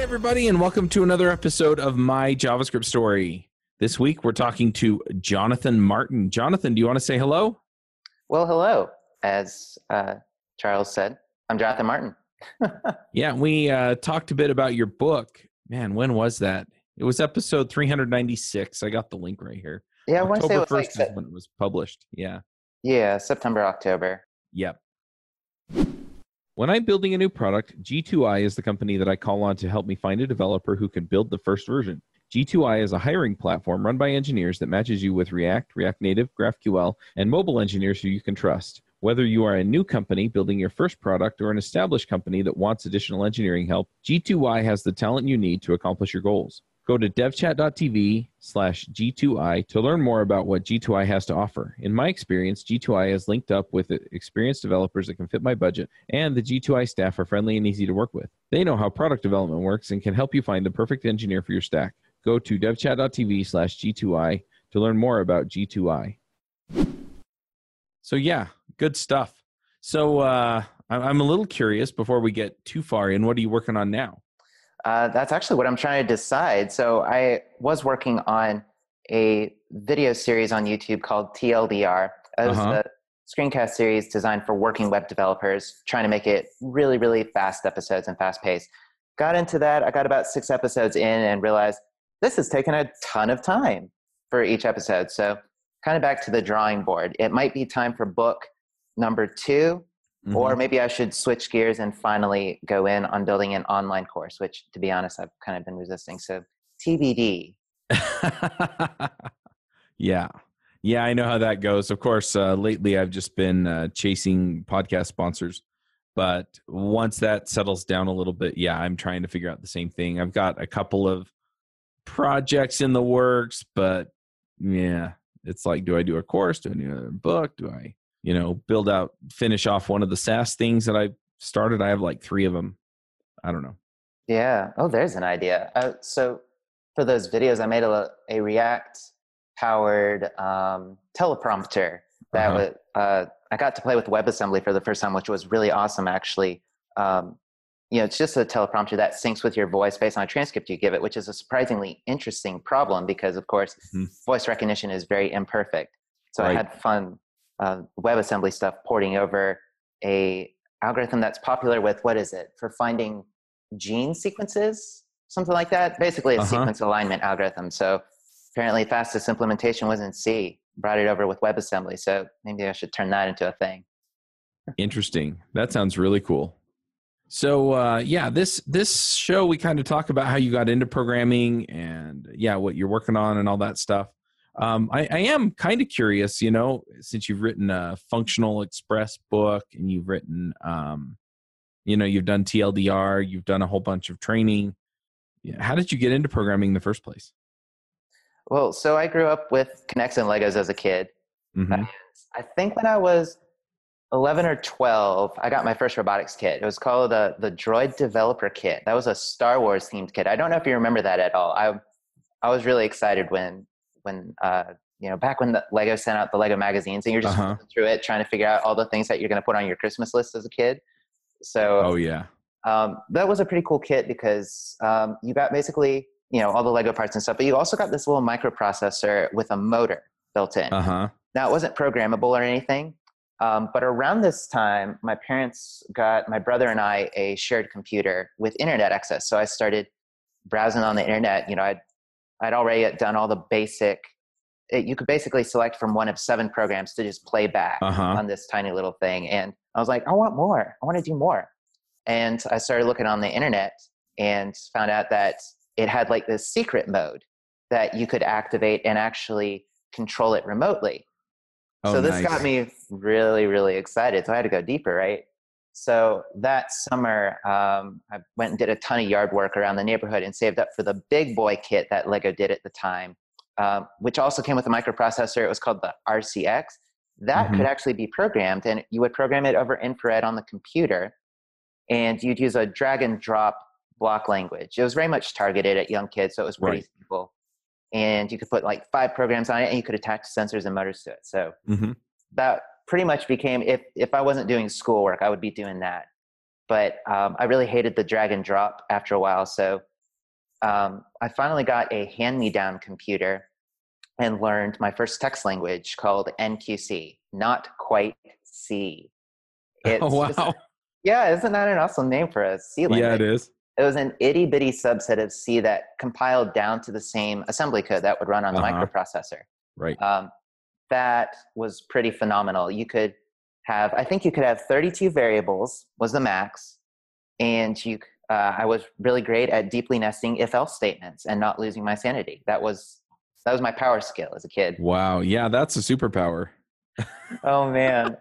Hey, everybody, and welcome to another episode of My JavaScript Story. This week, we're talking to Jonathan Martin. Jonathan, do you want to say hello? Well, hello. As uh, Charles said, I'm Jonathan Martin. yeah, we uh, talked a bit about your book. Man, when was that? It was episode 396. I got the link right here. Yeah, I want to say it was 1st like is when it was published. Yeah. yeah, September, October. Yep. When I'm building a new product, G2I is the company that I call on to help me find a developer who can build the first version. G2I is a hiring platform run by engineers that matches you with React, React Native, GraphQL, and mobile engineers who you can trust. Whether you are a new company building your first product or an established company that wants additional engineering help, G2I has the talent you need to accomplish your goals. Go to devchat.tv slash G2I to learn more about what G2I has to offer. In my experience, G2I is linked up with experienced developers that can fit my budget, and the G2I staff are friendly and easy to work with. They know how product development works and can help you find the perfect engineer for your stack. Go to devchat.tv slash G2I to learn more about G2I. So, yeah, good stuff. So, uh, I'm a little curious before we get too far in. What are you working on now? Uh, that's actually what I'm trying to decide. So I was working on a video series on YouTube called TLDR. It was Uh-huh. a screencast series designed for working web developers, trying to make it really, really fast episodes and fast paced. Got into that. I got about six episodes in and realized this has taken a ton of time for each episode. So kind of back to the drawing board. It might be time for book number two Mm-hmm. or maybe I should switch gears and finally go in on building an online course, which to be honest, I've kind of been resisting. So TBD. yeah. Yeah, I know how that goes. Of course, uh, lately I've just been uh, chasing podcast sponsors. But once that settles down a little bit, yeah, I'm trying to figure out the same thing. I've got a couple of projects in the works, but yeah, it's like, do I do a course? Do I do another book? Do I, you know, build out, finish off one of the SaaS things that I started? I have like three of them. I don't know. Yeah. Oh, there's an idea. Uh, so for those videos, I made a, a React powered um, teleprompter that Uh-huh. was, uh, I got to play with WebAssembly for the first time, which was really awesome, actually. Um, you know, it's just a teleprompter that syncs with your voice based on a transcript you give it, which is a surprisingly interesting problem because, of course, Mhm. voice recognition is very imperfect. So Right. I had fun uh, WebAssembly stuff porting over a algorithm that's popular with what is it for finding gene sequences, something like that. Basically, a Uh-huh. sequence alignment algorithm. So apparently, fastest implementation was in C. Brought it over with WebAssembly. So maybe I should turn that into a thing. Interesting. That sounds really cool. So uh, yeah, this this show we kind of talk about how you got into programming and yeah, what you're working on and all that stuff. Um, I, I am kind of curious, you know, since you've written a functional express book and you've written, um, you know, you've done TLDR, you've done a whole bunch of training. How did you get into programming in the first place? Well, so I grew up with K'NEX and Legos as a kid. Mhm. I think when I was 11 or 12, I got my first robotics kit. It was called the, the Droid Developer Kit. That was a Star Wars themed kit. I don't know if you remember that at all. I, I was really excited when, when uh, you know, back when the Lego sent out the Lego magazines and you're just Uh-huh. through it, trying to figure out all the things that you're going to put on your Christmas list as a kid. So Oh yeah. um, that was a pretty cool kit because um, you got basically, you know, all the Lego parts and stuff, but you also got this little microprocessor with a motor built in. Uh huh. Now, it wasn't programmable or anything, um, but around this time, my parents got my brother and I a shared computer with internet access. So I started browsing on the internet. You know, I'd, I'd already done all the basic, it, you could basically select from one of seven programs to just play back Uh-huh. on this tiny little thing. And I was like, I want more. I want to do more. And I started looking on the internet and found out that it had like this secret mode that you could activate and actually control it remotely Oh, so this nice. got me really really excited so i had to go deeper right so that summer um, i went and did a ton of yard work around the neighborhood and saved up for the big boy kit that lego did at the time um, which also came with a microprocessor it was called the rcx that Mhm. could actually be programmed and you would program it over infrared on the computer and you'd use a drag and drop block language it was very much targeted at young kids so it was pretty Right. simple and you could put like five programs on it and you could attach sensors and motors to it so Mhm. that pretty much became if if I wasn't doing schoolwork, I would be doing that. But um, I really hated the drag and drop after a while, so um, I finally got a hand me down computer and learned my first text language called NQC, not quite C. It's oh, wow. yeah, isn't that an awesome name for a C language? Yeah, it is. It was an itty bitty subset of C that compiled down to the same assembly code that would run on the uh-huh. microprocessor. Right. Um, that was pretty phenomenal. You could have, I think you could have 32 variables was the max, and you. Uh, I was really great at deeply nesting if-else statements and not losing my sanity. That was that was my power skill as a kid. Wow. Yeah, that's a superpower. oh man.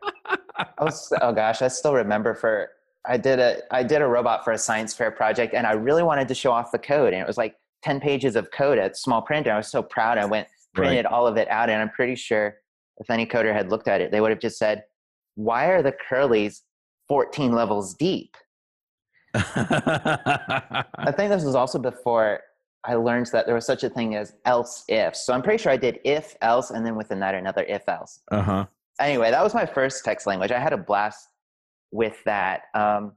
Was, oh gosh, I still remember for I did a I did a robot for a science fair project and I really wanted to show off the code and it was like 10 pages of code at small print and I was so proud I went printed right. all of it out and I'm pretty sure if any coder had looked at it they would have just said why are the curlies 14 levels deep I think this was also before I learned that there was such a thing as else if. So I'm pretty sure I did if else and then within that another if else. Uh huh. Anyway, that was my first text language. I had a blast with that. Um,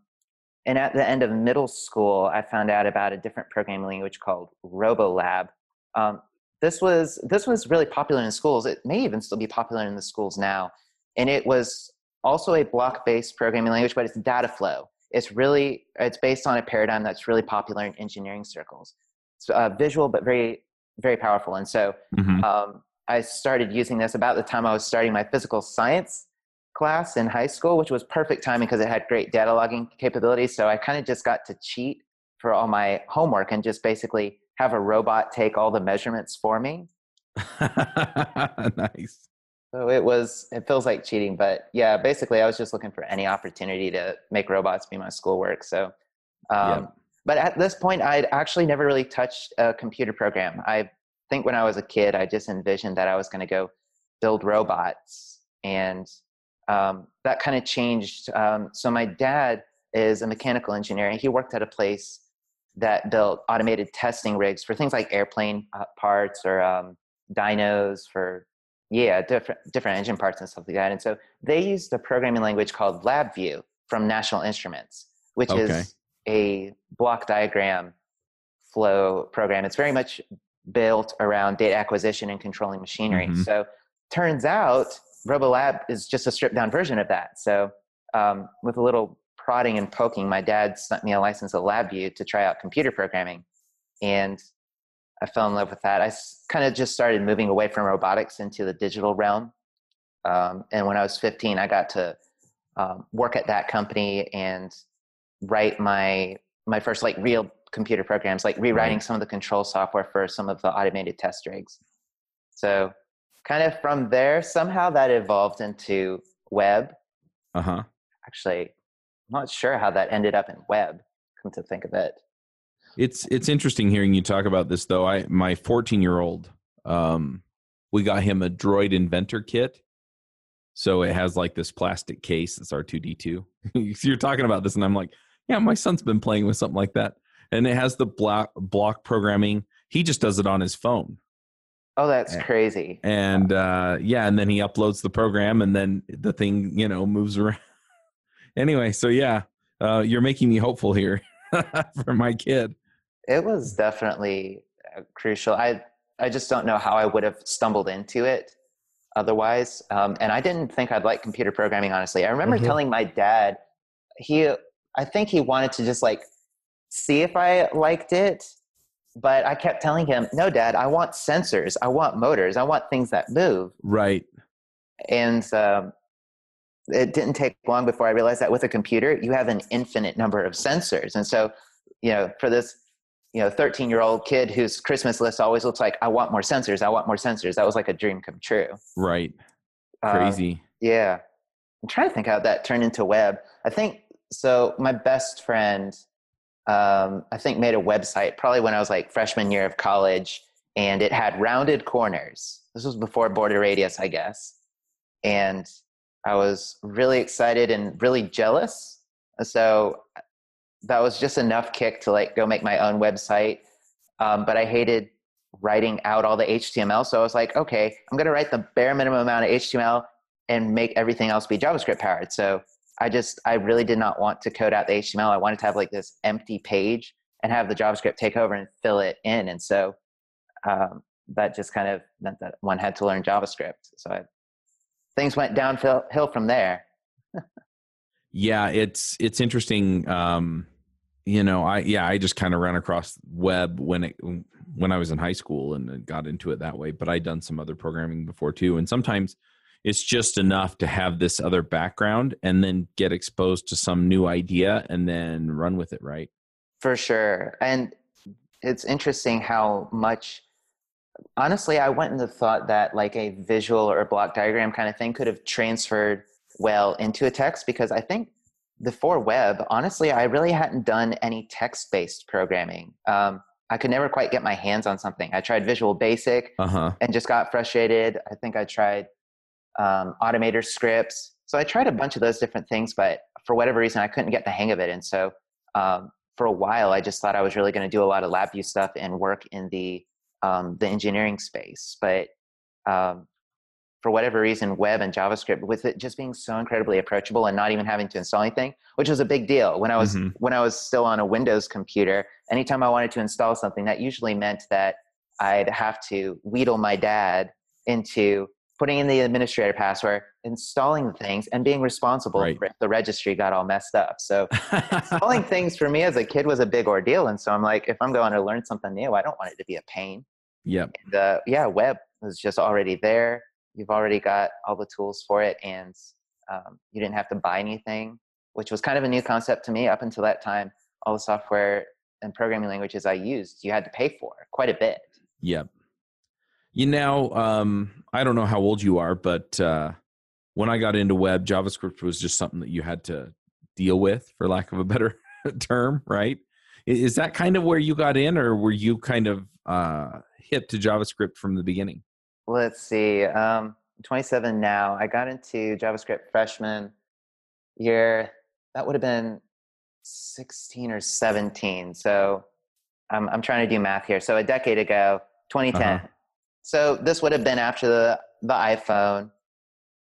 and at the end of middle school, I found out about a different programming language called RoboLab. Um, this was this was really popular in schools. It may even still be popular in the schools now. And it was also a block-based programming language, but it's data flow. It's really it's based on a paradigm that's really popular in engineering circles uh, visual but very very powerful. And so mm-hmm. um, I started using this about the time I was starting my physical science class in high school, which was perfect timing because it had great data logging capabilities. So I kind of just got to cheat for all my homework and just basically have a robot take all the measurements for me. nice. So it was, it feels like cheating, but yeah, basically I was just looking for any opportunity to make robots be my schoolwork. So um, but at this point, I'd actually never really touched a computer program. I think when I was a kid, I just envisioned that I was going to go build robots. And um, that kind of changed. Um, so my dad is a mechanical engineer, and he worked at a place that built automated testing rigs for things like airplane uh, parts or um, dynos for yeah different different engine parts and stuff like that. And so they used a programming language called LabVIEW from National Instruments, which okay. is a block diagram flow program. It's very much built around data acquisition and controlling machinery. Mm-hmm. So turns out RoboLab is just a stripped down version of that. So um, with a little prodding and poking, my dad sent me a license at LabVIEW to try out computer programming. And I fell in love with that. I kind of just started moving away from robotics into the digital realm. Um, and when I was 15, I got to um, work at that company and write my my first like real computer programs, like rewriting right. some of the control software for some of the automated test rigs. So kind of from there, somehow that evolved into web. Uh huh. Actually, not sure how that ended up in web. Come to think of it. It's it's interesting hearing you talk about this though. I my 14 year old, um, we got him a Droid Inventor kit. So it has like this plastic case. It's R2D2. You're talking about this, and I'm like, yeah, my son's been playing with something like that. And it has the block block programming. He just does it on his phone. Oh, that's crazy. And uh, yeah, and then he uploads the program and then the thing, you know, moves around. Anyway, so yeah, uh, you're making me hopeful here for my kid. It was definitely uh, crucial. I I just don't know how I would have stumbled into it otherwise. Um, and I didn't think I'd like computer programming, honestly. I remember mm-hmm. telling my dad, he I think he wanted to just like see if I liked it. But I kept telling him, no, dad, I want sensors. I want motors. I want things that move. Right. And um, it didn't take long before I realized that with a computer, you have an infinite number of sensors. And so, you know, for this, you know, 13 year old kid whose Christmas list always looks like, I want more sensors. I want more sensors. That was like a dream come true. Right. Crazy. Uh, yeah. I'm trying to think how that turned into web. I think so my best friend um, i think made a website probably when i was like freshman year of college and it had rounded corners this was before border radius i guess and i was really excited and really jealous so that was just enough kick to like go make my own website um, but i hated writing out all the html so i was like okay i'm going to write the bare minimum amount of html and make everything else be javascript powered so I just I really did not want to code out the HTML. I wanted to have like this empty page and have the JavaScript take over and fill it in. And so um, that just kind of meant that one had to learn JavaScript. So I, things went downhill from there. yeah, it's it's interesting. Um, you know, I yeah, I just kind of ran across web when it when I was in high school and got into it that way. But I'd done some other programming before too, and sometimes it's just enough to have this other background and then get exposed to some new idea and then run with it, right? For sure, and it's interesting how much honestly, I went into thought that like a visual or block diagram kind of thing could have transferred well into a text because I think before web, honestly, I really hadn't done any text based programming. Um, I could never quite get my hands on something. I tried Visual Basic uh-huh. and just got frustrated. I think I tried um, Automator scripts. So I tried a bunch of those different things, but for whatever reason, I couldn't get the hang of it. And so um, for a while, I just thought I was really going to do a lot of LabVIEW stuff and work in the um, the engineering space. But um, for whatever reason, web and JavaScript, with it just being so incredibly approachable and not even having to install anything, which was a big deal when I was mm-hmm. when I was still on a Windows computer. Anytime I wanted to install something, that usually meant that I'd have to wheedle my dad into putting in the administrator password, installing things, and being responsible right. if the registry got all messed up. So installing things for me as a kid was a big ordeal. And so I'm like, if I'm going to learn something new, I don't want it to be a pain. Yep. And, uh, yeah, web was just already there. You've already got all the tools for it, and um, you didn't have to buy anything, which was kind of a new concept to me up until that time. All the software and programming languages I used, you had to pay for quite a bit. Yep. You know, um, I don't know how old you are, but uh, when I got into web, JavaScript was just something that you had to deal with, for lack of a better term, right? Is that kind of where you got in, or were you kind of uh, to JavaScript from the beginning? Let's see. Um, 27 now. I got into JavaScript freshman year. That would have been 16 or 17. So I'm, I'm trying to do math here. So a decade ago, 2010. Uh-huh. So this would have been after the, the iPhone.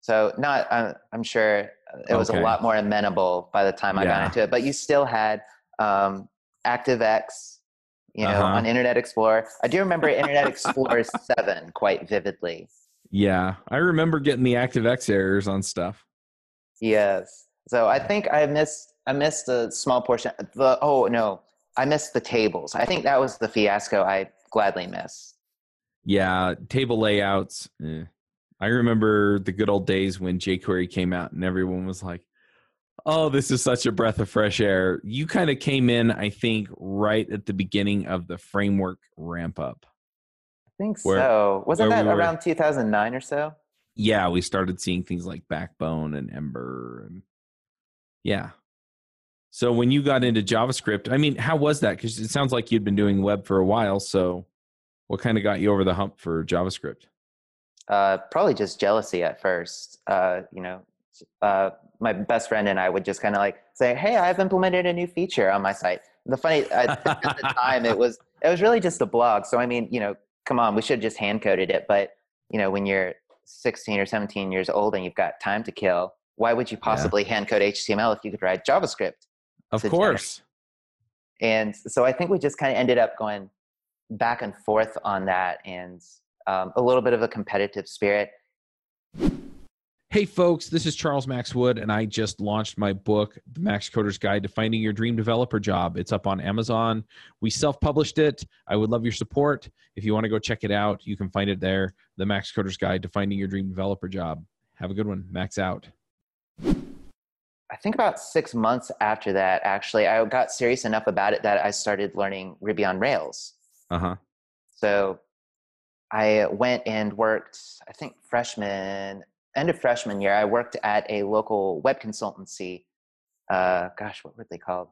So not, I'm, I'm sure it was okay. a lot more amenable by the time I yeah. got into it, but you still had um, ActiveX, you know, uh-huh. on Internet Explorer. I do remember Internet Explorer 7 quite vividly. Yeah, I remember getting the ActiveX errors on stuff. Yes. So I think I missed I missed a small portion. The oh no, I missed the tables. I think that was the fiasco I gladly missed. Yeah, table layouts. Eh. I remember the good old days when jQuery came out and everyone was like, Oh, this is such a breath of fresh air. You kind of came in, I think, right at the beginning of the framework ramp up. I think where, so. Wasn't that we were, around 2009 or so? Yeah, we started seeing things like Backbone and Ember and yeah. So when you got into JavaScript, I mean, how was that? Because it sounds like you'd been doing web for a while. So what kind of got you over the hump for JavaScript? Uh, probably just jealousy at first. Uh, you know, uh, my best friend and I would just kind of like say, "Hey, I've implemented a new feature on my site." The funny at, at the time, it was it was really just a blog. So I mean, you know, come on, we should have just hand coded it. But you know, when you're 16 or 17 years old and you've got time to kill, why would you possibly yeah. hand code HTML if you could write JavaScript? Of course. And so I think we just kind of ended up going back and forth on that, and um, a little bit of a competitive spirit. Hey, folks, this is Charles Max Wood, and I just launched my book, The Max Coder's Guide to Finding Your Dream Developer Job. It's up on Amazon. We self published it. I would love your support. If you want to go check it out, you can find it there The Max Coder's Guide to Finding Your Dream Developer Job. Have a good one. Max out. I think about six months after that, actually, I got serious enough about it that I started learning Ruby on Rails. Uh huh. So I went and worked, I think, freshman end of freshman year, I worked at a local web consultancy. Uh, gosh, what were they called?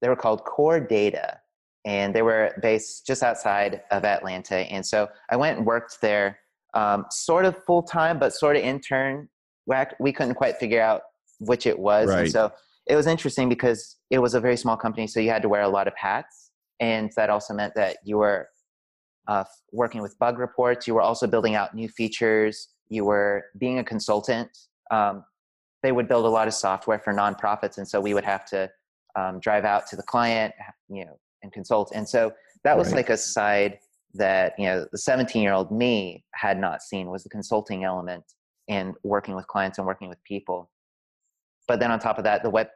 They were called Core Data, and they were based just outside of Atlanta. And so I went and worked there, um, sort of full time, but sort of intern. We couldn't quite figure out which it was, right. and so it was interesting because it was a very small company, so you had to wear a lot of hats, and that also meant that you were uh, working with bug reports. You were also building out new features you were being a consultant. Um, they would build a lot of software for nonprofits, and so we would have to um, drive out to the client, you know, and consult. And so that was Right. like a side that you know the 17 year old me had not seen was the consulting element in working with clients and working with people. But then on top of that, the web,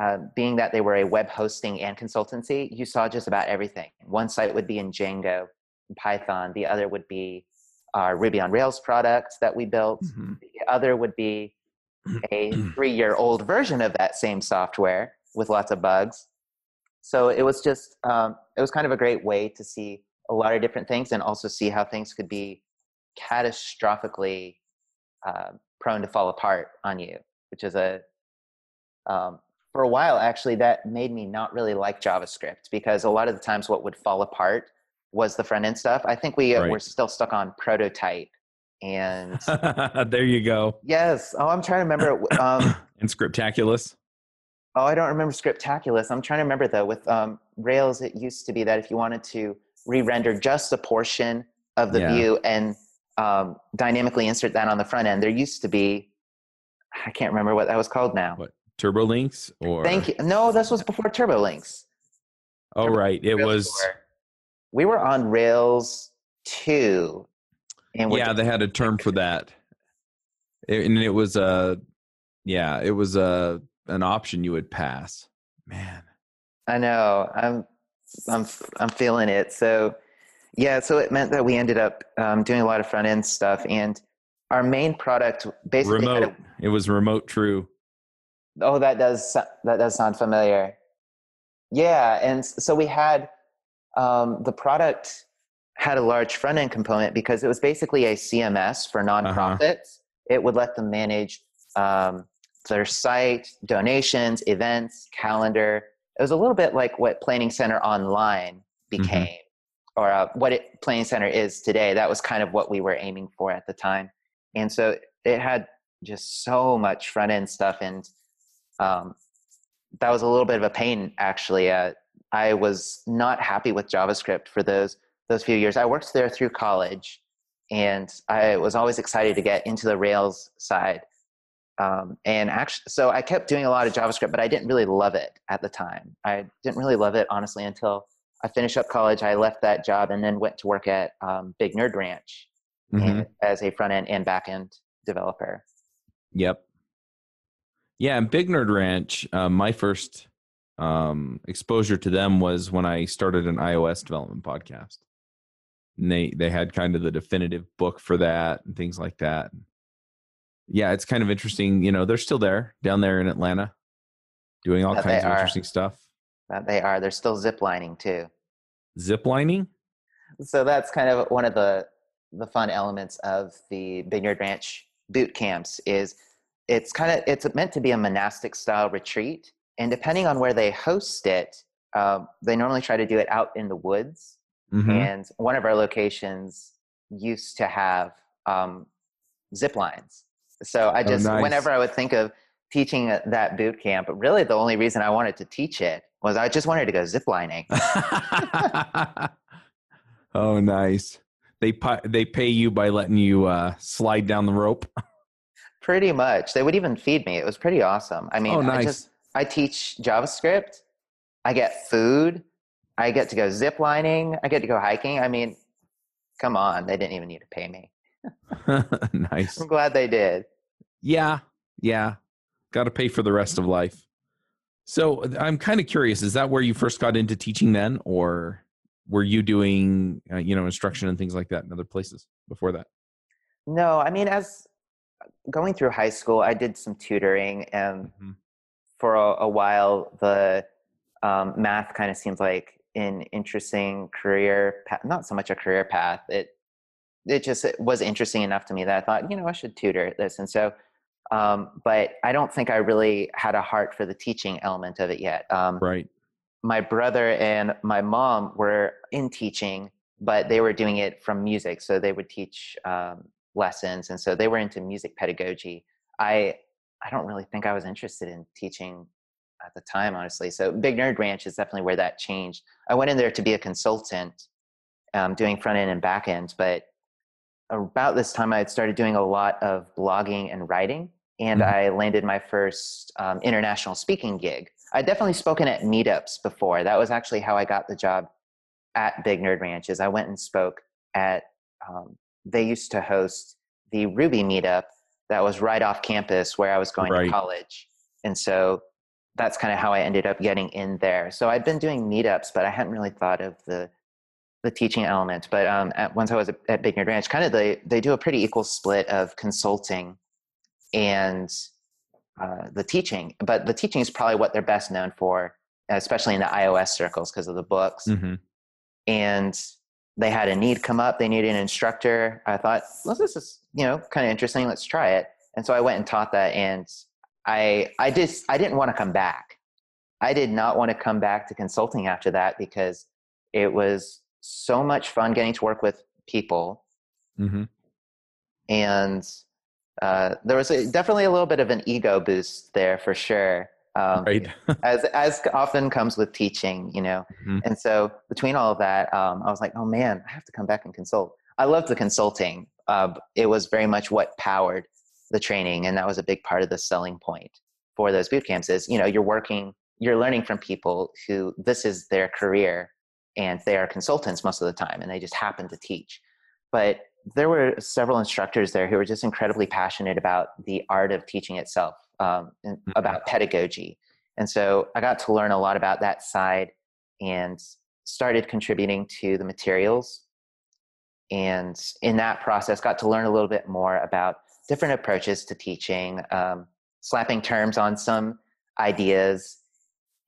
uh, being that they were a web hosting and consultancy, you saw just about everything. One site would be in Django, Python. The other would be our Ruby on Rails product that we built. Mhm. The other would be a three year old version of that same software with lots of bugs. So it was just, um, it was kind of a great way to see a lot of different things and also see how things could be catastrophically uh, prone to fall apart on you, which is a, um, for a while actually, that made me not really like JavaScript because a lot of the times what would fall apart was the front end stuff. I think we uh, Right. were still stuck on prototype and there you go. yes. Oh, I'm trying to remember. Um, And Scriptaculous. Oh, I don't remember Scriptaculous. I'm trying to remember though. With um, Rails, it used to be that if you wanted to re-render just a portion of the Yeah. view and um, dynamically insert that on the front end, there used to be. I can't remember what that was called now. What? Turbolinks or Thank you. No, this was before TurboLinks. Oh right, it Rails was. four. We were on Rails two. And Yeah, they had a term for that, It- and it was a. Yeah, it was a an option you would pass. Man, I know. I'm I'm I'm feeling it. So yeah, so it meant that we ended up um, doing a lot of front end stuff, and our main product basically. had a- It was remote true. oh, that does that does sound familiar. Yeah, and so we had um, the product had a large front end component because it was basically a CMS for nonprofits. It would let them manage um, their site, donations, events, calendar. It was a little bit like what Planning Center Online became, or uh, what it, Planning Center is today. That was kind of what we were aiming for at the time, and so it had just so much front end stuff, and um, that was a little bit of a pain actually. Uh, I was not happy with JavaScript for those those few years. I worked there through college, and I was always excited to get into the Rails side. Um, and actually, so I kept doing a lot of JavaScript, but I didn't really love it at the time. I didn't really love it honestly until I finished up college. I left that job and then went to work at um, Big Nerd Ranch Mhm. and, as a front end and back end developer. Yep. Yeah, and Big Nerd Ranch. Uh, my first um, exposure to them was when I started an iOS development podcast. And they they had kind of the definitive book for that and things like that. Yeah, it's kind of interesting. You know, they're still there down there in Atlanta, doing all they kinds of are. interesting stuff. That they are. They're still ziplining too. Ziplining. so that's kind of one of the the fun elements of the Big Nerd Ranch boot camps is it's kind of it's meant to be a monastic style retreat and depending on where they host it um, they normally try to do it out in the woods Mhm. and one of our locations used to have um, zip lines so i Oh, just nice. whenever i would think of teaching uh, that boot camp really the only reason i wanted to teach it was i just wanted to go ziplining. oh, nice. They pi- they pay you by letting you uh, slide down the rope. Pretty much. They would even feed me. It was pretty awesome. I mean, Oh, I nice. just I teach JavaScript. I get food. I get to go zip lining. I get to go hiking. I mean, come on. They didn't even need to pay me. nice. I'm glad they did. Yeah, yeah. Got to pay for the rest of life. So I'm kind of curious. Is that where you first got into teaching then, or were you doing uh, you know instruction and things like that in other places before that? No, I mean, as going through high school, I did some tutoring, and Mhm. For a, a while, the um, math kind of seems like an interesting career path. Not so much a career path. It it just it was interesting enough to me that I thought, you know, I should tutor this. And so, um, but I don't think I really had a heart for the teaching element of it yet. Um, Right. my brother and my mom were in teaching, but they were doing it from music. So they would teach um, lessons, and so they were into music pedagogy. I I don't really think I was interested in teaching at the time, honestly. So Big Nerd Ranch is definitely where that changed. I went in there to be a consultant, um, doing front end and back end, but about this time I had started doing a lot of blogging and writing, and Mhm. I landed my first um, international speaking gig I definitely spoken at meetups before. That was actually how I got the job at Big Nerd Ranch. Is I went and spoke at. Um, they used to host the Ruby meetup that was right off campus where I was going Right. to college, and so that's kind of how I ended up getting in there. So I'd been doing meetups, but I hadn't really thought of the the teaching element. But um, at, once I was at, Big Nerd Ranch, kind of they they do a pretty equal split of consulting and uh, the teaching. But the teaching is probably what they're best known for, especially in the iOS circles because of the books. hmm And they had a need come up. They needed an instructor. I thought, well, this is you know kind of interesting. Let's try it. And so I went and taught that. And I I just I didn't want to come back. I did not want to come back to consulting after that because it was so much fun getting to work with people hmm and uh, there was a, definitely a little bit of an ego boost there for sure um, Right. as as often comes with teaching you know Mhm. and so between all of that um, i was like oh man i have to come back and consult i loved the consulting uh, it was very much what powered the training and that was a big part of the selling point for those boot camps is you know you're working you're learning from people who this is their career and they are consultants most of the time and they just happen to teach but there were several instructors there who were just incredibly passionate about the art of teaching itself um, and Mhm. about pedagogy. And so i got to learn a lot about that side and started contributing to the materials. And in that process got to learn a little bit more about different approaches to teaching um, slapping terms on some ideas.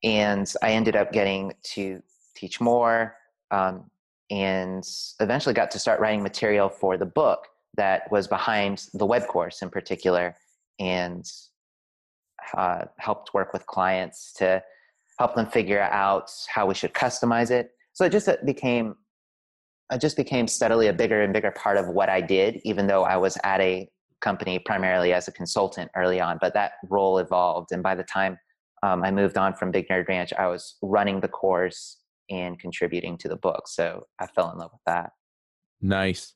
And i ended up getting to teach more um, and eventually got to start writing material for the book that was behind the web course in particular and uh, helped work with clients to help them figure out how we should customize it. So it just uh, became it just became steadily a bigger and bigger part of what i did even though i was at a company primarily as a consultant early on but that role evolved. And by the time um, i moved on from big nerd ranch i was running the course and contributing to the book so i fell in love with that Nice.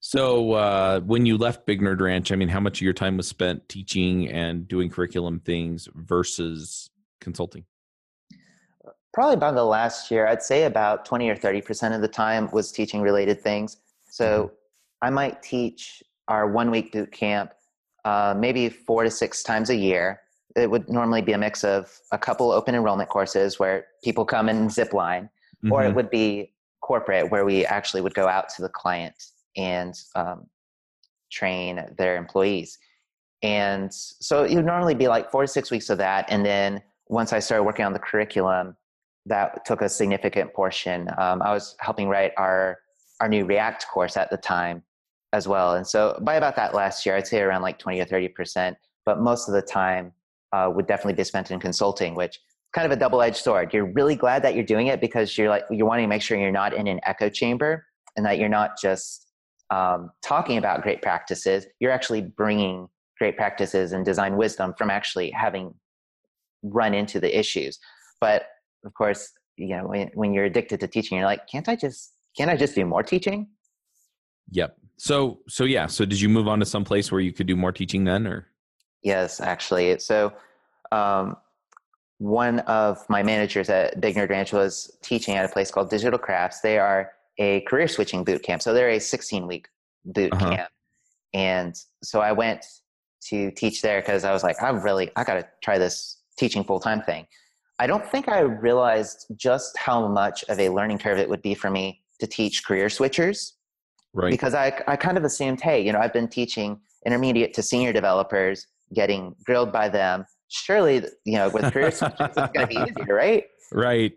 So uh, when you left Big Nerd Ranch, I mean, how much of your time was spent teaching and doing curriculum things versus consulting? probably about the last year i'd say about 20 or 30% of the time was teaching related things so i might teach our one week boot camp uh, maybe four to six times a year it would normally be a mix of a couple open enrollment courses where people come and zip line or it Mhm. would be corporate where we actually would go out to the client and um, train their employees. And so it would normally be like four to six weeks of that and then once i started working on the curriculum that took a significant portion. Um, i was helping write our our new react course at the time as well. And so by about that last year i'd say around like 20 or 30 percent but most of the time uh, would definitely be spent in consulting which kind of a double-edged sword. You're really glad that you're doing it because you're like you're wanting to make sure you're not in an echo chamber and that you're not just um, talking about great practices. You're actually bringing great practices and design wisdom from actually having run into the issues. But of course, you know when, when you're addicted to teaching, you're like, can't I just can't I just do more teaching? Yep. So so yeah. So did you move on to some place where you could do more teaching then, or Yes, actually. So, um, one of my managers at Big Nerd Ranch was teaching at a place called Digital Crafts. They are a career switching boot camp. So they're a 16 week boot Uh-huh. camp. And so I went to teach there because I was like, I'm really, I got to try this teaching full time thing. I don't think I realized just how much of a learning curve it would be for me to teach career switchers right? because I, I kind of assumed, hey, you know, I've been teaching intermediate to senior developers, getting grilled by them. Surely, you know, with career switches, it's going to be easier, right? right.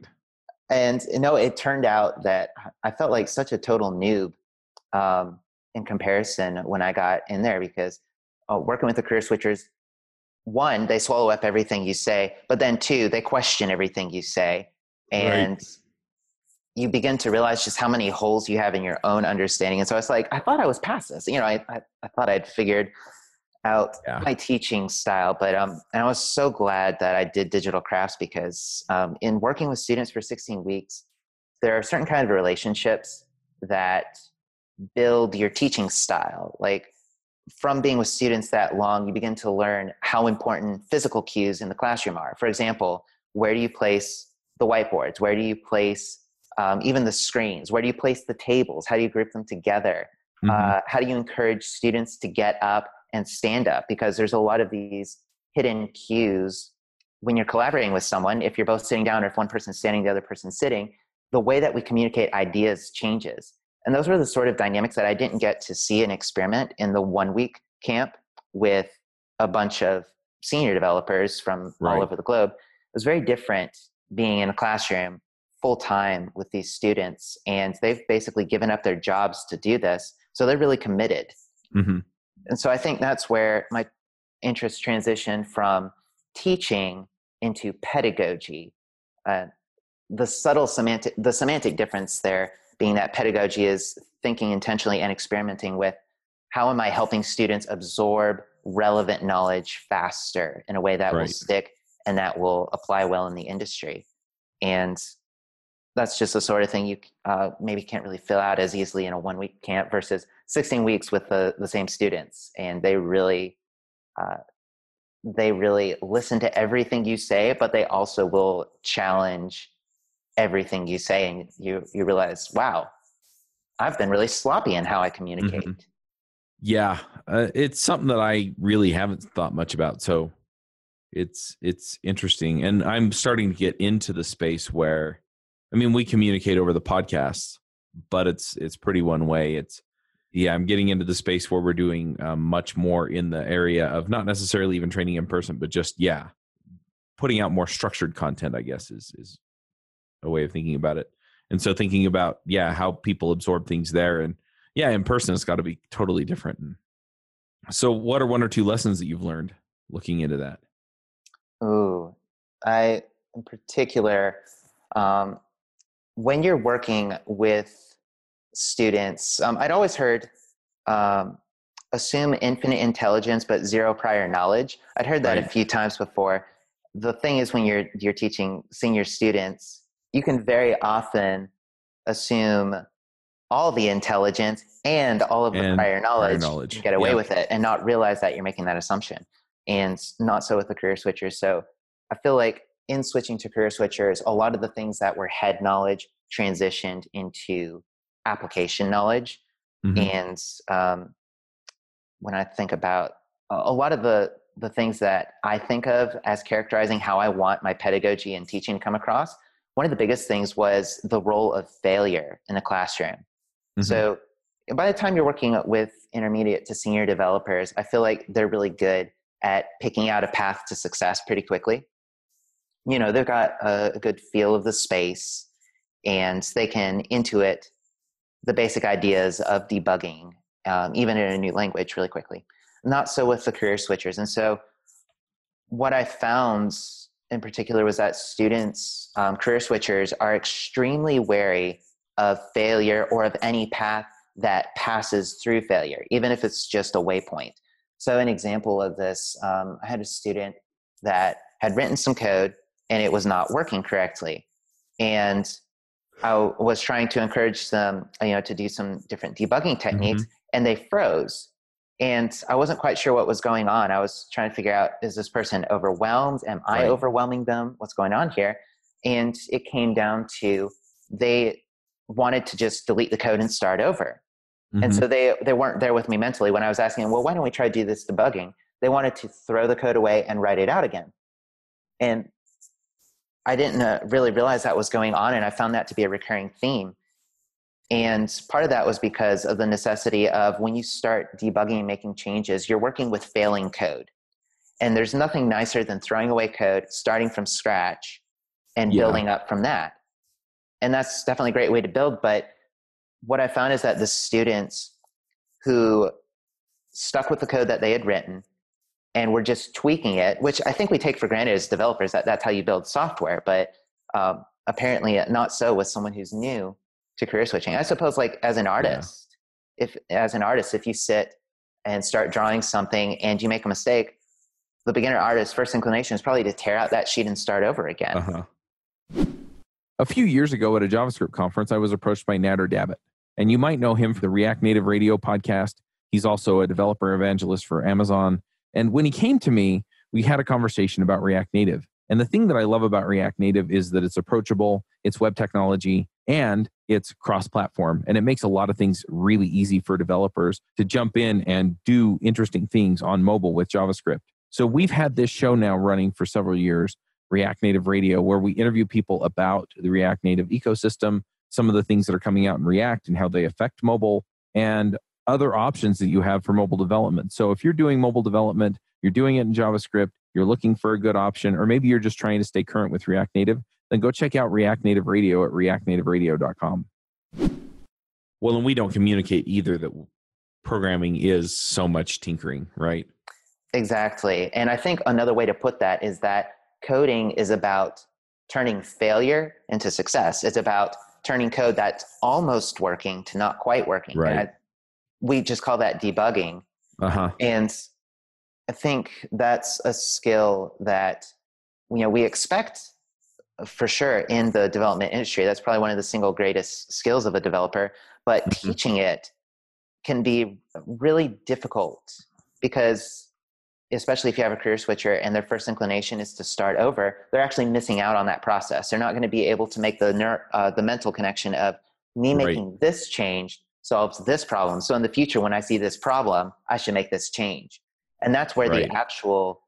And you know, it turned out that I felt like such a total noob um, in comparison when I got in there because uh, working with the career switchers, one, they swallow up everything you say, but then two, they question everything you say, and you begin to realize just how many holes you have in your own understanding. And so it's like I thought I was past this. You know, I I, I thought I'd figured out Yeah. my teaching style, but um, and I was so glad that I did digital crafts because um, in working with students for 16 weeks, there are certain kind of relationships that build your teaching style. Like from being with students that long, you begin to learn how important physical cues in the classroom are. For example, where do you place the whiteboards? Where do you place um, even the screens? Where do you place the tables? How do you group them together? Mm-hmm. Uh, how do you encourage students to get up and stand up? Because there's a lot of these hidden cues when you're collaborating with someone. If you're both sitting down or if one person's standing, the other person's sitting, the way that we communicate ideas changes. And those were the sort of dynamics that I didn't get to see and experiment in the one week camp with a bunch of senior developers from right. all over the globe. It was very different being in a classroom full time with these students, and they've basically given up their jobs to do this. So they're really committed. Mm-hmm. And so I think that's where my interest transitioned from teaching into pedagogy. Uh, the subtle semantic, the semantic difference there being that pedagogy is thinking intentionally and experimenting with how am I helping students absorb relevant knowledge faster in a way that right. will stick and that will apply well in the industry. And that's just the sort of thing you uh, maybe can't really fill out as easily in a one week camp versus 16 weeks with the, the same students. And they really, uh, they really listen to everything you say, but they also will challenge everything you say. And you, you realize, wow, I've been really sloppy in how I communicate. Mm-hmm. Yeah, uh, it's something that I really haven't thought much about. So it's it's interesting, and I'm starting to get into the space where, I mean, we communicate over the podcast, but it's it's pretty one way. It's yeah, I'm getting into the space where we're doing um, much more in the area of not necessarily even training in person, but just yeah, putting out more structured content. I guess is is a way of thinking about it. And so thinking about yeah how people absorb things there and yeah, in person it's got to be totally different. So, what are one or two lessons that you've learned looking into that? Oh, I in particular, um, when you're working with students, um, I'd always heard um, assume infinite intelligence but zero prior knowledge. I'd heard that right. a few times before. The thing is, when you're you're teaching senior students, you can very often assume all the intelligence and all of the and prior knowledge, prior knowledge. get away yeah. with it and not realize that you're making that assumption. And not so with the career switchers. So I feel like in switching to career switchers, a lot of the things that were head knowledge transitioned into application knowledge. Mm-hmm. And um, when I think about a lot of the the things that I think of as characterizing how I want my pedagogy and teaching to come across, one of the biggest things was the role of failure in the classroom. Mm-hmm. So by the time you're working with intermediate to senior developers, I feel like they're really good at picking out a path to success pretty quickly. You know, they've got a, a good feel of the space and they can intuit the basic ideas of debugging, um, even in a new language, really quickly. Not so with the career switchers. And so, what I found in particular was that students, um, career switchers, are extremely wary of failure or of any path that passes through failure, even if it's just a waypoint. So, an example of this, um, I had a student that had written some code and it was not working correctly. And I was trying to encourage them, you know, to do some different debugging techniques, mm-hmm. and they froze. And I wasn't quite sure what was going on. I was trying to figure out: is this person overwhelmed? Am I right. overwhelming them? What's going on here? And it came down to they wanted to just delete the code and start over. Mm-hmm. And so they, they weren't there with me mentally when I was asking, well, why don't we try to do this debugging? They wanted to throw the code away and write it out again. And I didn't uh, really realize that was going on, and I found that to be a recurring theme. And part of that was because of the necessity of when you start debugging and making changes, you're working with failing code. And there's nothing nicer than throwing away code, starting from scratch, and yeah. building up from that and that's definitely a great way to build but what i found is that the students who stuck with the code that they had written and we're just tweaking it which i think we take for granted as developers that that's how you build software but um, apparently not so with someone who's new to career switching i suppose like as an artist yeah. if as an artist if you sit and start drawing something and you make a mistake the beginner artist's first inclination is probably to tear out that sheet and start over again uh-huh. A few years ago at a JavaScript conference, I was approached by Nader Dabit, and you might know him for the React Native Radio podcast. He's also a developer evangelist for Amazon. And when he came to me, we had a conversation about React Native. And the thing that I love about React Native is that it's approachable, it's web technology, and it's cross platform. And it makes a lot of things really easy for developers to jump in and do interesting things on mobile with JavaScript. So we've had this show now running for several years, React Native Radio, where we interview people about the React Native ecosystem, some of the things that are coming out in React and how they affect mobile, and other options that you have for mobile development. So if you're doing mobile development, you're doing it in JavaScript, you're looking for a good option, or maybe you're just trying to stay current with React Native, then go check out React Native Radio at reactnativeradio.com. Well, and we don't communicate either that programming is so much tinkering, right? Exactly. And I think another way to put that is that coding is about turning failure into success. It's about turning code that's almost working to not quite working. Right. We just call that debugging. Uh-huh. And I think that's a skill that you know we expect for sure in the development industry. That's probably one of the single greatest skills of a developer. But Mhm. teaching it can be really difficult because especially if you have a career switcher and their first inclination is to start over, they're actually missing out on that process. They're not going to be able to make the ner- uh, the mental connection of me Right. making this change solves this problem. So in the future, when I see this problem, I should make this change. And that's where Right. the actual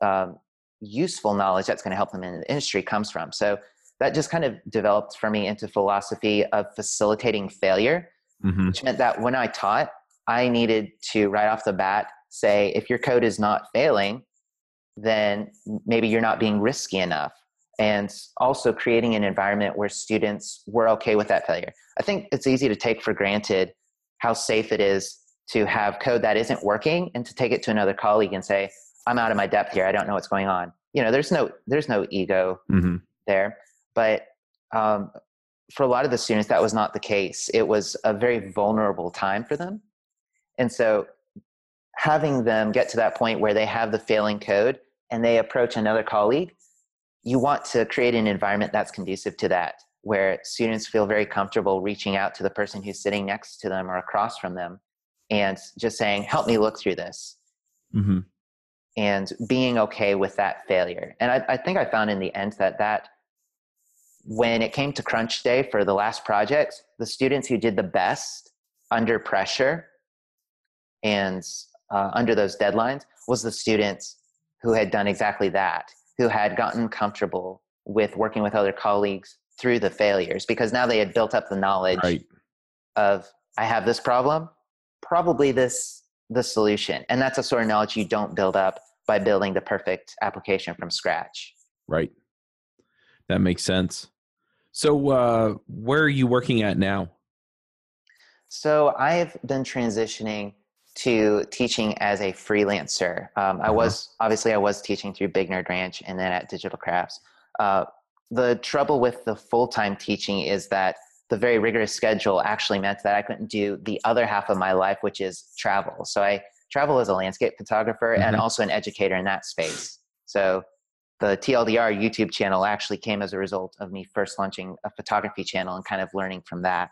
um, useful knowledge that's going to help them in the industry comes from. So that just kind of developed for me into philosophy of facilitating failure hmm which meant that when I taught, I needed to right off the bat say, if your code is not failing, then maybe you're not being risky enough. And also creating an environment where students were okay with that failure. I think it's easy to take for granted how safe it is to have code that isn't working and to take it to another colleague and say, I'm out of my depth here. I don't know what's going on. You know, there's no there's no ego hmm there. But um, for a lot of the students, that was not the case. It was a very vulnerable time for them. And so having them get to that point where they have the failing code and they approach another colleague, you want to create an environment that's conducive to that, where students feel very comfortable reaching out to the person who's sitting next to them or across from them and just saying, Help me look through this. Hmm and being okay with that failure. And I, I think I found in the end that that when it came to crunch day for the last project, the students who did the best under pressure and uh, under those deadlines was the students who had done exactly that, who had gotten comfortable with working with other colleagues through the failures because now they had built up the knowledge Right. of I have this problem, probably this the solution. And that's a sort of knowledge you don't build up by building the perfect application from scratch. Right. That makes sense. So, uh, where are you working at now? So I've been transitioning to teaching as a freelancer. Um, I Uh-huh. was obviously I was teaching through Big Nerd Ranch and then at Digital Crafts. Uh, the trouble with the full time teaching is that the very rigorous schedule actually meant that I couldn't do the other half of my life, which is travel. So I travel as a landscape photographer and Mhm. also an educator in that space. So the TLDR YouTube channel actually came as a result of me first launching a photography channel and kind of learning from that.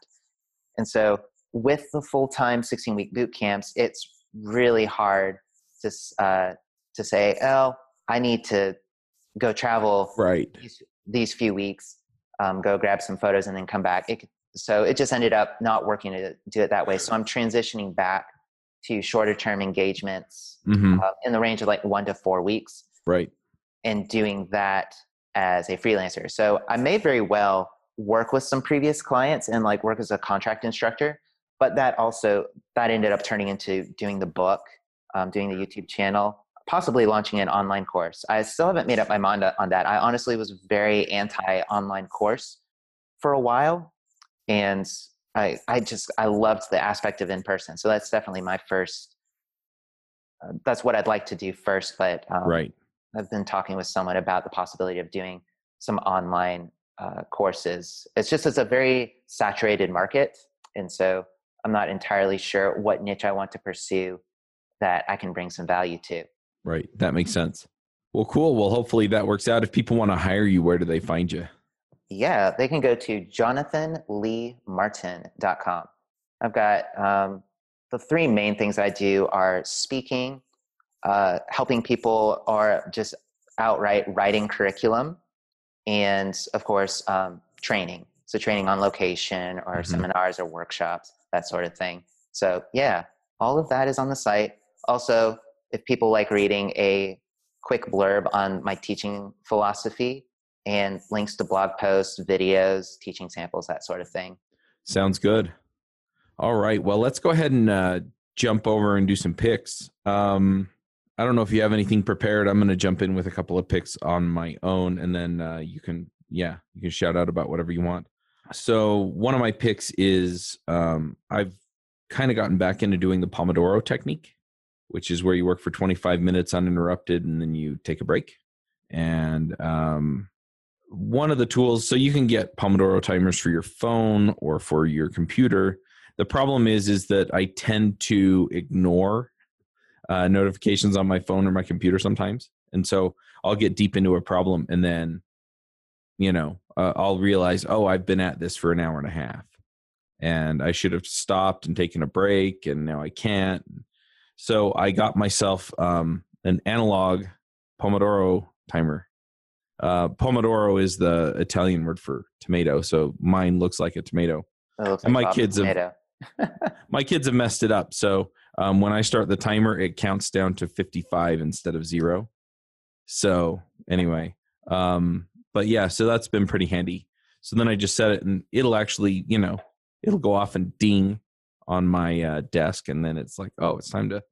And so with the full-time 16-week boot camps, it's really hard to uh, to say, "Oh, I need to go travel Right. these, these few weeks, um, go grab some photos, and then come back." It, so it just ended up not working to do it that way. So I'm transitioning back to shorter-term engagements hmm uh, in the range of like one to four weeks, Right. and doing that as a freelancer. So I may very well work with some previous clients and like work as a contract instructor, but that also that ended up turning into doing the book, um, doing the YouTube channel, possibly launching an online course. I still haven't made up my mind on that. I honestly was very anti online course for a while, and I I just I loved the aspect of in person. So that's definitely my first. Uh, that's what I'd like to do first, but um, Right. I've been talking with someone about the possibility of doing some online uh, courses. It's just it's a very saturated market, and so I'm not entirely sure what niche I want to pursue that I can bring some value to. Right. That makes sense. Well, cool. Well, hopefully that works out. If people want to hire you, where do they find you? Yeah, they can go to jonathanleemartin.com. I've got um, the three main things I do are speaking, uh, helping people, or just outright writing curriculum and of course um, training so training on location or mm-hmm. seminars or workshops that sort of thing. So yeah all of that is on the site. Also if people like reading a quick blurb on my teaching philosophy and links to blog posts videos teaching samples that sort of thing. Sounds good. All right well let's go ahead and uh, jump over and do some picks. Um, I don't know if you have anything prepared. I'm going to jump in with a couple of picks on my own, and then uh, you can, yeah, you can shout out about whatever you want. So one of my picks is um, I've kind of gotten back into doing the Pomodoro technique, which is where you work for 25 minutes uninterrupted, and then you take a break. And um, one of the tools, so you can get Pomodoro timers for your phone or for your computer. The problem is, is that I tend to ignore uh, notifications on my phone or my computer sometimes, and so I'll get deep into a problem and then, you know, uh, I'll realize, oh, I've been at this for an hour and a half, and I should have stopped and taken a break, and now I can't. So I got myself um, an analog Pomodoro timer. Uh, Pomodoro is the Italian word for tomato, so mine looks like a tomato. and my kids have my kids have messed it up. So um, when I start the timer, it counts down to 55 instead of zero. So anyway, um, but yeah, so that's been pretty handy. So then I just set it and it'll actually, you know, it'll go off and ding on my uh, desk. And then it's like, oh, it's time to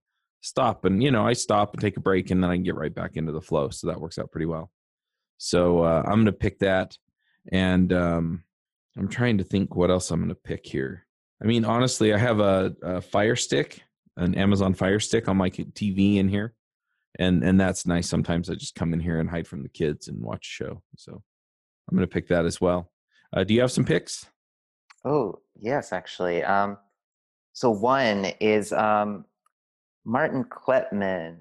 stop. And, you know, I stop and take a break and then I can get right back into the flow. So that works out pretty well. So uh, I'm going to pick that. And um, I'm trying to think what else I'm going to pick here. I mean, honestly, I have a, a Fire Stick an Amazon Fire Stick on my TV in here, and and that's nice. Sometimes I just come in here and hide from the kids and watch a show. So I'm going to pick that as well. Uh, do you have some picks? Oh yes, actually. Um, so one is um, Martin Kleppmann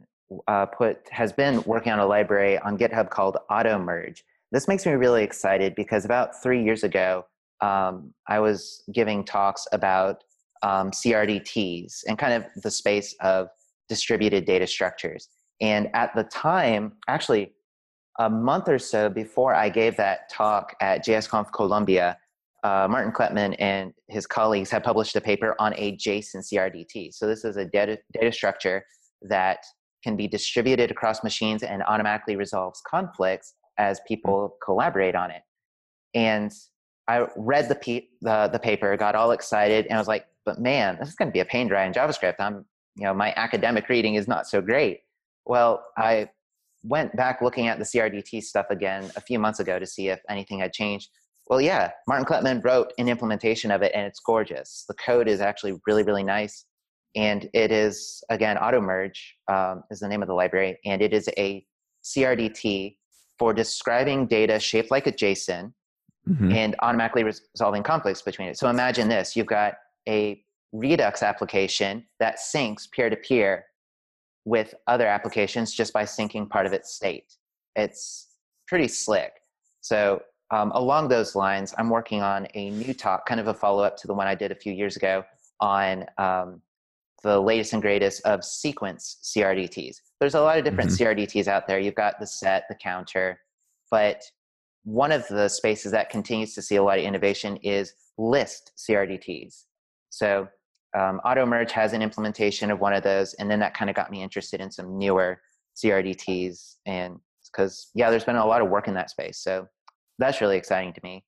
uh, put has been working on a library on GitHub called AutoMerge. This makes me really excited because about three years ago, um, I was giving talks about um, CRDTs and kind of the space of distributed data structures. And at the time, actually, a month or so before I gave that talk at JSConf Colombia, uh, Martin Kleppmann and his colleagues had published a paper on a JSON CRDT. So this is a data, data structure that can be distributed across machines and automatically resolves conflicts as people collaborate on it. And I read the, pe- the, the paper, got all excited, and I was like, but man, this is going to be a pain write in JavaScript. I'm, you know, my academic reading is not so great. Well, I went back looking at the CRDT stuff again a few months ago to see if anything had changed. Well, yeah, Martin Kleppmann wrote an implementation of it and it's gorgeous. The code is actually really, really nice. And it is, again, AutoMerge um, is the name of the library. And it is a CRDT for describing data shaped like a JSON mm-hmm. and automatically resolving conflicts between it. So imagine this you've got a Redux application that syncs peer to peer with other applications just by syncing part of its state. It's pretty slick. So, um, along those lines, I'm working on a new talk, kind of a follow up to the one I did a few years ago on um, the latest and greatest of sequence CRDTs. There's a lot of different mm-hmm. CRDTs out there. You've got the set, the counter, but one of the spaces that continues to see a lot of innovation is list CRDTs. So um, AutoMerge has an implementation of one of those, and then that kind of got me interested in some newer CRDTs, and because yeah, there's been a lot of work in that space, so that's really exciting to me.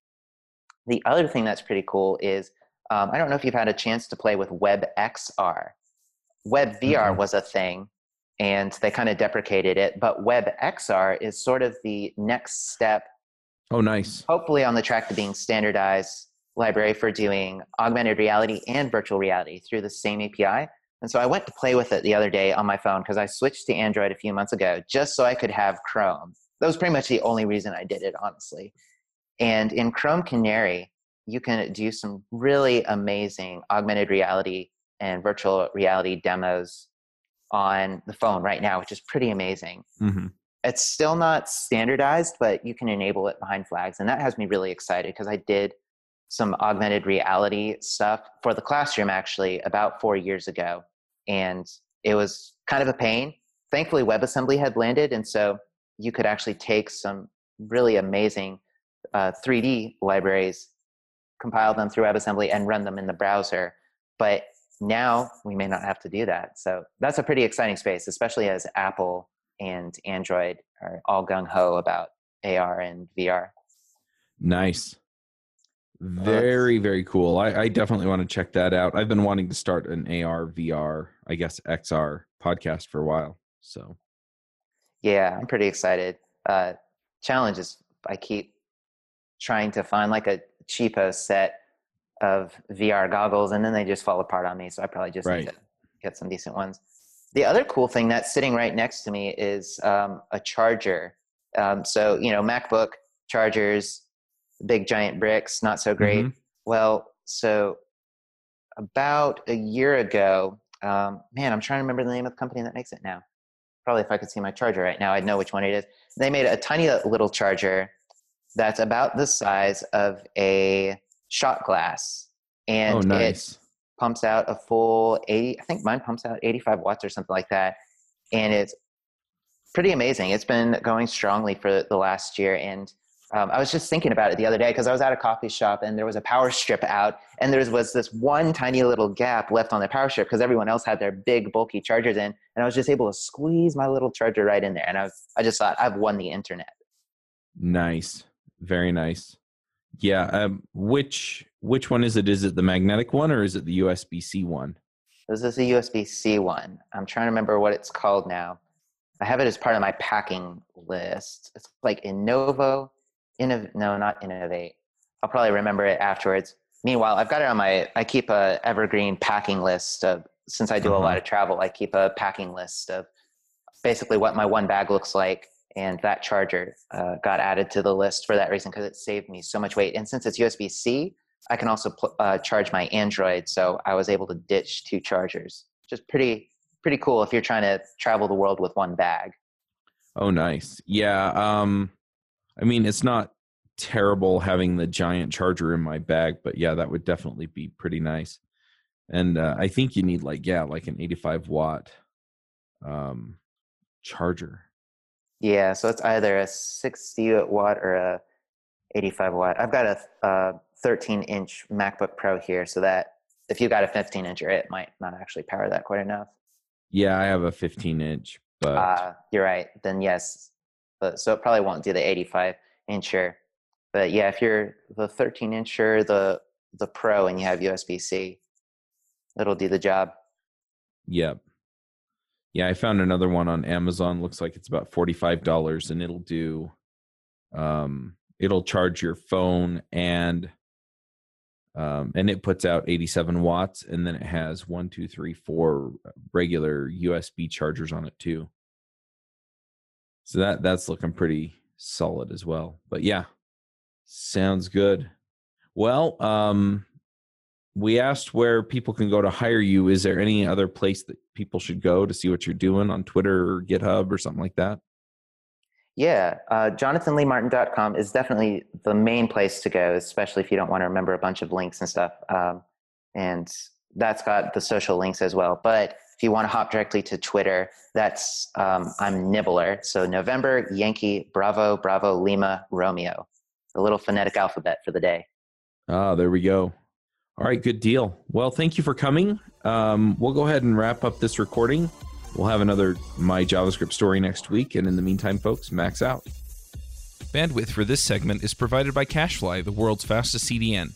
The other thing that's pretty cool is um, I don't know if you've had a chance to play with WebXR. WebVR mm-hmm. was a thing, and they kind of deprecated it, but WebXR is sort of the next step. Oh, nice. Hopefully, on the track to being standardized library for doing augmented reality and virtual reality through the same API. And so I went to play with it the other day on my phone because I switched to Android a few months ago just so I could have Chrome. That was pretty much the only reason I did it, honestly. And in Chrome Canary, you can do some really amazing augmented reality and virtual reality demos on the phone right now, which is pretty amazing. Mm-hmm. It's still not standardized, but you can enable it behind flags. And that has me really excited because I did some augmented reality stuff for the classroom actually about four years ago. And it was kind of a pain. Thankfully, WebAssembly had landed. And so you could actually take some really amazing uh, 3D libraries, compile them through WebAssembly, and run them in the browser. But now we may not have to do that. So that's a pretty exciting space, especially as Apple and Android are all gung ho about AR and VR. Nice. Very, very cool. I, I definitely want to check that out. I've been wanting to start an AR, VR, I guess XR podcast for a while. So, yeah, I'm pretty excited. Uh, challenge is I keep trying to find like a cheapo set of VR goggles, and then they just fall apart on me. So I probably just right. need to get some decent ones. The other cool thing that's sitting right next to me is um, a charger. Um, so you know, MacBook chargers big giant bricks, not so great. Mm-hmm. Well, so about a year ago, um, man, I'm trying to remember the name of the company that makes it now. Probably if I could see my charger right now, I'd know which one it is. They made a tiny little charger that's about the size of a shot glass, and oh, nice. it pumps out a full 80. I think mine pumps out 85 watts or something like that, and it's pretty amazing. It's been going strongly for the last year, and um, I was just thinking about it the other day because I was at a coffee shop and there was a power strip out, and there was this one tiny little gap left on the power strip because everyone else had their big bulky chargers in, and I was just able to squeeze my little charger right in there, and I was, I just thought I've won the internet. Nice, very nice. Yeah, um, which which one is it? Is it the magnetic one or is it the USB C one? This is the USB C one. I'm trying to remember what it's called now. I have it as part of my packing list. It's like Innovo Innov- no, not innovate. I'll probably remember it afterwards. Meanwhile, I've got it on my. I keep a evergreen packing list of. Since I do uh-huh. a lot of travel, I keep a packing list of basically what my one bag looks like, and that charger uh, got added to the list for that reason because it saved me so much weight. And since it's USB C, I can also pl- uh, charge my Android, so I was able to ditch two chargers. Just pretty pretty cool if you're trying to travel the world with one bag. Oh, nice. Yeah. Um, I mean, it's not terrible having the giant charger in my bag, but yeah, that would definitely be pretty nice. And uh, I think you need like yeah, like an 85 watt um, charger. Yeah, so it's either a 60 watt or a 85 watt. I've got a uh, 13 inch MacBook Pro here, so that if you got a 15 incher, it might not actually power that quite enough. Yeah, I have a 15 inch, but uh, you're right. Then yes, but so it probably won't do the 85 incher. But yeah, if you're the 13 incher, the the Pro, and you have USB C, it'll do the job. Yep. Yeah, I found another one on Amazon. Looks like it's about forty five dollars, and it'll do. Um, it'll charge your phone and um, and it puts out 87 watts and then it has one two three four regular usb chargers on it too so that that's looking pretty solid as well. But yeah, sounds good. Well, um, we asked where people can go to hire you. Is there any other place that people should go to see what you're doing on Twitter or GitHub or something like that? Yeah, uh, jonathanleemartin.com is definitely the main place to go, especially if you don't want to remember a bunch of links and stuff. Um, and that's got the social links as well. But if you want to hop directly to Twitter, that's um, I'm nybblr. So November, Yankee, Bravo, Bravo, Lima, Romeo. The little phonetic alphabet for the day. Ah, there we go. All right, good deal. Well, thank you for coming. Um, we'll go ahead and wrap up this recording. We'll have another My JavaScript story next week. And in the meantime, folks, max out. Bandwidth for this segment is provided by CacheFly, the world's fastest CDN.